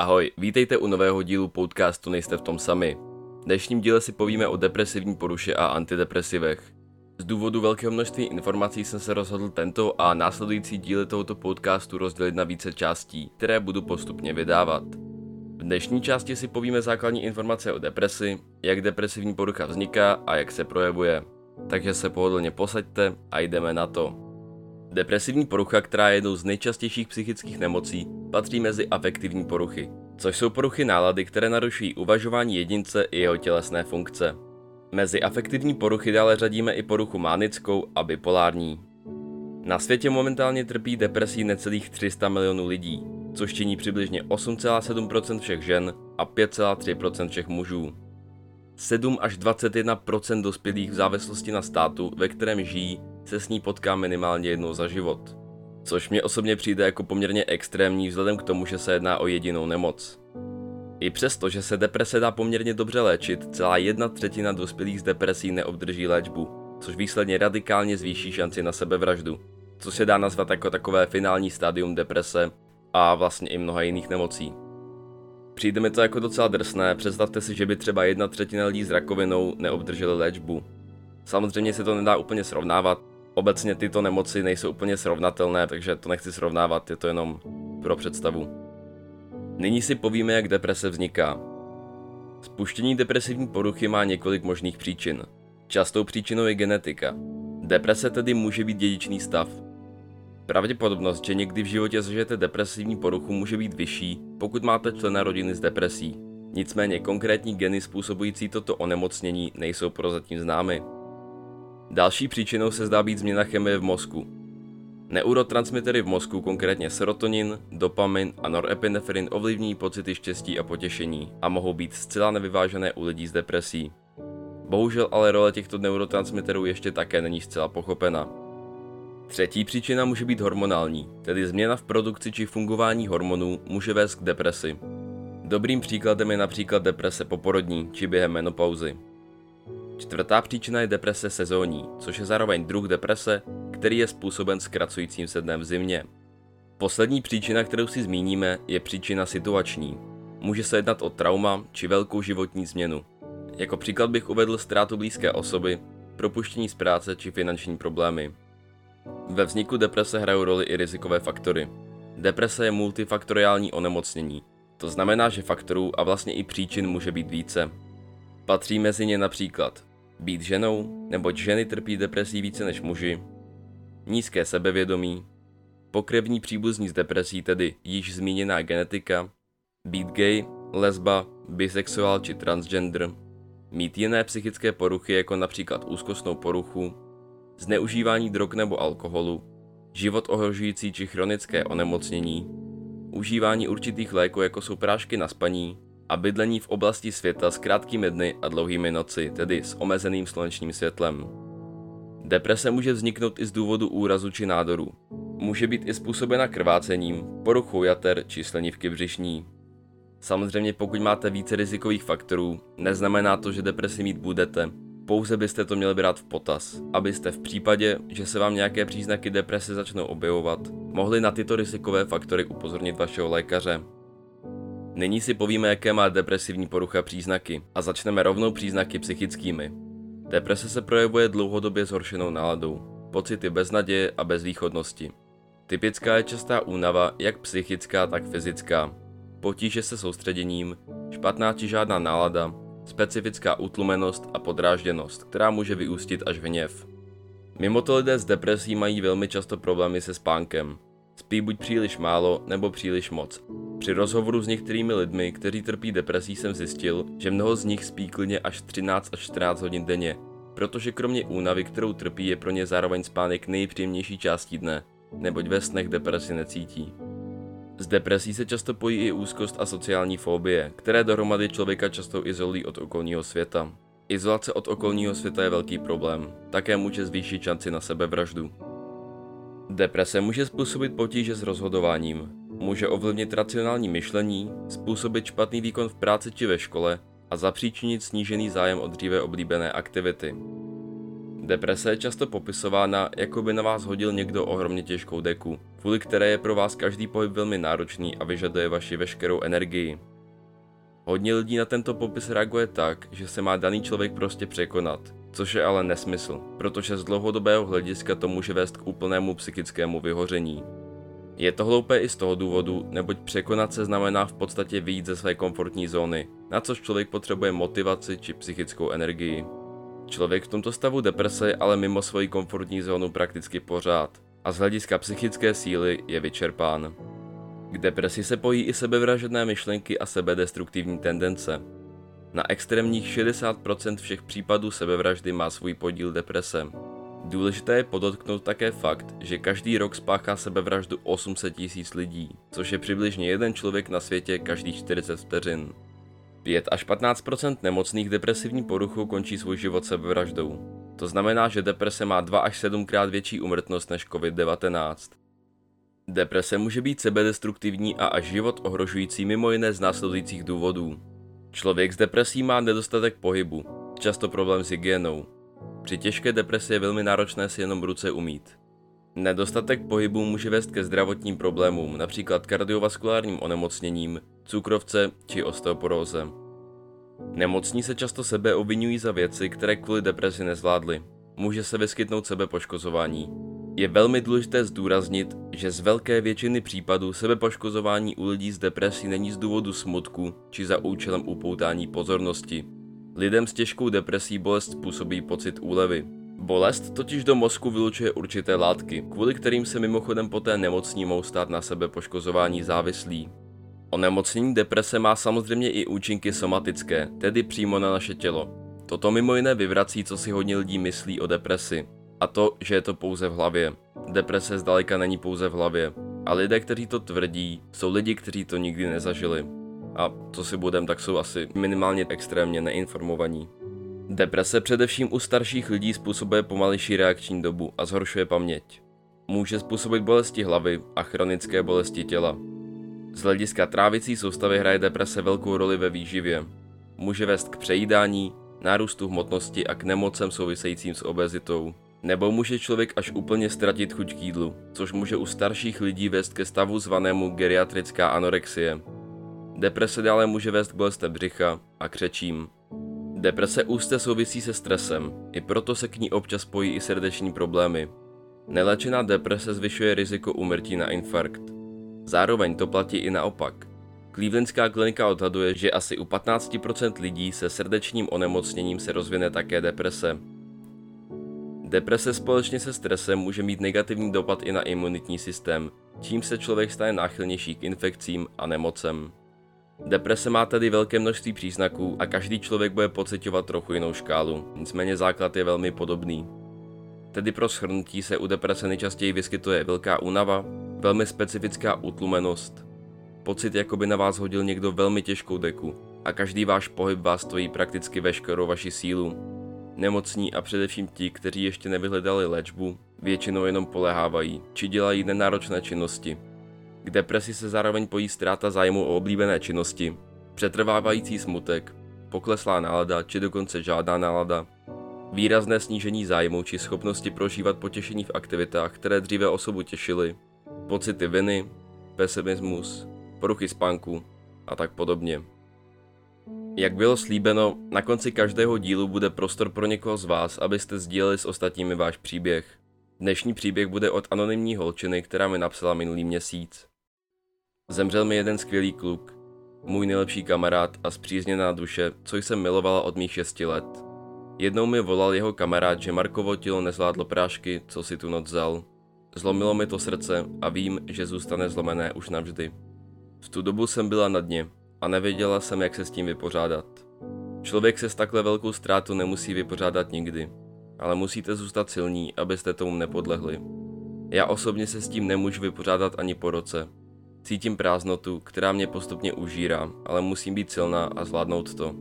Ahoj, vítejte u nového dílu podcastu Nejste v tom sami. V dnešním díle si povíme o depresivní poruše a antidepresivech. Z důvodu velkého množství informací jsem se rozhodl tento a následující díly tohoto podcastu rozdělit na více částí, které budu postupně vydávat. V dnešní části si povíme základní informace o depresi, jak depresivní porucha vzniká a jak se projevuje. Takže se pohodlně posaďte a jdeme na to. Depresivní porucha, která je jednou z nejčastějších psychických nemocí, patří mezi afektivní poruchy, což jsou poruchy nálady, které narušují uvažování jedince i jeho tělesné funkce. Mezi afektivní poruchy dále řadíme i poruchu mánickou a bipolární. Na světě momentálně trpí depresí necelých 300 milionů lidí, což činí přibližně 8,7% všech žen a 5,3% všech mužů. 7 až 21 dospělých v závislosti na státu, ve kterém žijí, se s ní potká minimálně jednou za život. Což mě osobně přijde jako poměrně extrémní vzhledem k tomu, že se jedná o jedinou nemoc. I přesto, že se deprese dá poměrně dobře léčit, celá jedna třetina dospělých z depresí neobdrží léčbu, což výsledně radikálně zvýší šanci na sebevraždu, co se dá nazvat jako takové finální stádium deprese a vlastně i mnoha jiných nemocí. Přijde mi to jako docela drsné, představte si, že by třeba jedna třetina lidí s rakovinou neobdrželi léčbu. Samozřejmě se to nedá úplně srovnávat, obecně tyto nemoci nejsou úplně srovnatelné, takže to nechci srovnávat, je to jenom pro představu. Nyní si povíme, jak deprese vzniká. Spuštění depresivní poruchy má několik možných příčin. Častou příčinou je genetika. Deprese tedy může být dědičný stav, Pravděpodobnost, že někdy v životě zažijete depresivní poruchu, může být vyšší, pokud máte člena rodiny s depresí. Nicméně konkrétní geny způsobující toto onemocnění nejsou prozatím známy. Další příčinou se zdá být změna chemie v mozku. Neurotransmitery v mozku, konkrétně serotonin, dopamin a norepinefrin ovlivní pocity štěstí a potěšení a mohou být zcela nevyvážené u lidí s depresí. Bohužel ale role těchto neurotransmiterů ještě také není zcela pochopena. Třetí příčina může být hormonální, tedy změna v produkci či fungování hormonů může vést k depresi. Dobrým příkladem je například deprese poporodní či během menopauzy. Čtvrtá příčina je deprese sezónní, což je zároveň druh deprese, který je způsoben zkracujícím se dnem v zimě. Poslední příčina, kterou si zmíníme, je příčina situační. Může se jednat o trauma či velkou životní změnu. Jako příklad bych uvedl ztrátu blízké osoby, propuštění z práce či finanční problémy. Ve vzniku deprese hrajou roli i rizikové faktory. Deprese je multifaktoriální onemocnění. To znamená, že faktorů a vlastně i příčin může být více. Patří mezi ně například být ženou, neboť ženy trpí depresí více než muži, nízké sebevědomí, pokrevní příbuzní s depresí, tedy již zmíněná genetika, být gay, lesba, bisexuál či transgender, mít jiné psychické poruchy jako například úzkostnou poruchu, zneužívání drog nebo alkoholu, život ohrožující či chronické onemocnění, užívání určitých léků jako jsou prášky na spaní a bydlení v oblasti světa s krátkými dny a dlouhými noci, tedy s omezeným slunečním světlem. Deprese může vzniknout i z důvodu úrazu či nádoru. Může být i způsobena krvácením, poruchou jater či slenivky břišní. Samozřejmě pokud máte více rizikových faktorů, neznamená to, že depresi mít budete, pouze byste to měli brát v potaz, abyste v případě, že se vám nějaké příznaky deprese začnou objevovat, mohli na tyto rizikové faktory upozornit vašeho lékaře. Nyní si povíme, jaké má depresivní porucha příznaky a začneme rovnou příznaky psychickými. Deprese se projevuje dlouhodobě zhoršenou náladou, pocity beznaděje a bezvýchodnosti. Typická je častá únava, jak psychická, tak fyzická. Potíže se soustředěním, špatná či žádná nálada, specifická utlumenost a podrážděnost, která může vyústit až v hněv. Mimo to lidé s depresí mají velmi často problémy se spánkem. Spí buď příliš málo nebo příliš moc. Při rozhovoru s některými lidmi, kteří trpí depresí, jsem zjistil, že mnoho z nich spí klidně až 13 až 14 hodin denně, protože kromě únavy, kterou trpí, je pro ně zároveň spánek nejpříjemnější částí dne, neboť ve snech depresi necítí. S depresí se často pojí i úzkost a sociální fobie, které dohromady člověka často izolují od okolního světa. Izolace od okolního světa je velký problém, také může zvýšit šanci na sebevraždu. Deprese může způsobit potíže s rozhodováním, může ovlivnit racionální myšlení, způsobit špatný výkon v práci či ve škole a zapříčinit snížený zájem o dříve oblíbené aktivity. Deprese je často popisována, jako by na vás hodil někdo ohromně těžkou deku, kvůli které je pro vás každý pohyb velmi náročný a vyžaduje vaši veškerou energii. Hodně lidí na tento popis reaguje tak, že se má daný člověk prostě překonat, což je ale nesmysl, protože z dlouhodobého hlediska to může vést k úplnému psychickému vyhoření. Je to hloupé i z toho důvodu, neboť překonat se znamená v podstatě vyjít ze své komfortní zóny, na což člověk potřebuje motivaci či psychickou energii. Člověk v tomto stavu deprese je ale mimo svoji komfortní zónu prakticky pořád a z hlediska psychické síly je vyčerpán. K depresi se pojí i sebevražedné myšlenky a sebedestruktivní tendence. Na extrémních 60% všech případů sebevraždy má svůj podíl deprese. Důležité je podotknout také fakt, že každý rok spáchá sebevraždu 800 tisíc lidí, což je přibližně jeden člověk na světě každých 40 vteřin. 5 až 15% nemocných depresivní poruchou končí svůj život sebevraždou. To znamená, že deprese má 2 až 7 krát větší umrtnost než COVID-19. Deprese může být sebedestruktivní a až život ohrožující mimo jiné z následujících důvodů. Člověk s depresí má nedostatek pohybu, často problém s hygienou. Při těžké depresi je velmi náročné si jenom ruce umít. Nedostatek pohybu může vést ke zdravotním problémům, například kardiovaskulárním onemocněním, cukrovce či osteoporóze. Nemocní se často sebe obvinují za věci, které kvůli depresi nezvládli. Může se vyskytnout sebepoškozování. Je velmi důležité zdůraznit, že z velké většiny případů sebepoškozování u lidí s depresí není z důvodu smutku či za účelem upoutání pozornosti. Lidem s těžkou depresí bolest způsobí pocit úlevy. Bolest totiž do mozku vylučuje určité látky, kvůli kterým se mimochodem poté nemocní mohou stát na sebe poškozování závislí. Onemocnění deprese má samozřejmě i účinky somatické, tedy přímo na naše tělo. Toto mimo jiné vyvrací, co si hodně lidí myslí o depresi. A to, že je to pouze v hlavě. Deprese zdaleka není pouze v hlavě. A lidé, kteří to tvrdí, jsou lidi, kteří to nikdy nezažili. A co si budem, tak jsou asi minimálně extrémně neinformovaní. Deprese především u starších lidí způsobuje pomalejší reakční dobu a zhoršuje paměť. Může způsobit bolesti hlavy a chronické bolesti těla. Z hlediska trávicí soustavy hraje deprese velkou roli ve výživě. Může vést k přejídání, nárůstu hmotnosti a k nemocem souvisejícím s obezitou. Nebo může člověk až úplně ztratit chuť k jídlu, což může u starších lidí vést ke stavu zvanému geriatrická anorexie. Deprese dále může vést k bolestem břicha a křečím. Deprese úzce souvisí se stresem, i proto se k ní občas spojí i srdeční problémy. Nelečená deprese zvyšuje riziko úmrtí na infarkt. Zároveň to platí i naopak. Clevelandská klinika odhaduje, že asi u 15% lidí se srdečním onemocněním se rozvine také deprese. Deprese společně se stresem může mít negativní dopad i na imunitní systém, čím se člověk stane náchylnější k infekcím a nemocem. Deprese má tedy velké množství příznaků a každý člověk bude pocitovat trochu jinou škálu, nicméně základ je velmi podobný. Tedy pro shrnutí se u deprese nejčastěji vyskytuje velká únava, velmi specifická utlumenost, pocit, jako by na vás hodil někdo velmi těžkou deku a každý váš pohyb vás stojí prakticky veškerou vaši sílu. Nemocní a především ti, kteří ještě nevyhledali léčbu, většinou jenom polehávají či dělají nenáročné činnosti. K depresi se zároveň pojí ztráta zájmu o oblíbené činnosti, přetrvávající smutek, pokleslá nálada či dokonce žádná nálada, výrazné snížení zájmu či schopnosti prožívat potěšení v aktivitách, které dříve osobu těšily, pocity viny, pesimismus, poruchy spánku a tak podobně. Jak bylo slíbeno, na konci každého dílu bude prostor pro někoho z vás, abyste sdíleli s ostatními váš příběh. Dnešní příběh bude od anonymní holčiny, která mi napsala minulý měsíc. Zemřel mi jeden skvělý kluk, můj nejlepší kamarád a zpřízněná duše, co jsem milovala od mých šesti let. Jednou mi volal jeho kamarád, že Markovo tělo nezvládlo prášky, co si tu noc vzal. Zlomilo mi to srdce a vím, že zůstane zlomené už navždy. V tu dobu jsem byla na dně a nevěděla jsem, jak se s tím vypořádat. Člověk se s takhle velkou ztrátou nemusí vypořádat nikdy, ale musíte zůstat silní, abyste tomu nepodlehli. Já osobně se s tím nemůžu vypořádat ani po roce. Cítím prázdnotu, která mě postupně užírá, ale musím být silná a zvládnout to.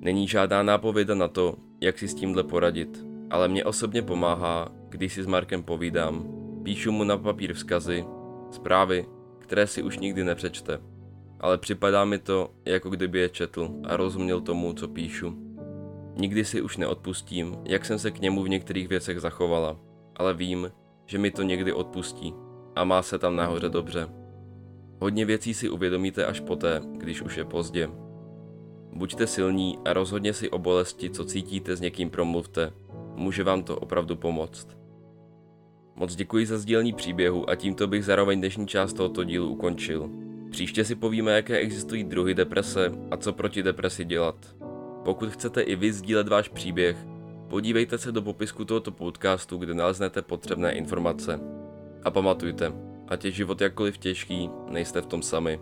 Není žádná nápověda na to, jak si s tímhle poradit, ale mě osobně pomáhá, když si s Markem povídám, píšu mu na papír vzkazy, zprávy, které si už nikdy nepřečte. Ale připadá mi to, jako kdyby je četl a rozuměl tomu, co píšu. Nikdy si už neodpustím, jak jsem se k němu v některých věcech zachovala, ale vím, že mi to někdy odpustí a má se tam nahoře dobře. Hodně věcí si uvědomíte až poté, když už je pozdě. Buďte silní a rozhodně si o bolesti, co cítíte, s někým promluvte. Může vám to opravdu pomoct. Moc děkuji za sdílení příběhu a tímto bych zároveň dnešní část tohoto dílu ukončil. Příště si povíme, jaké existují druhy deprese a co proti depresi dělat. Pokud chcete i vy sdílet váš příběh, podívejte se do popisku tohoto podcastu, kde naleznete potřebné informace. A pamatujte, ať je život jakkoliv těžký, nejste v tom sami.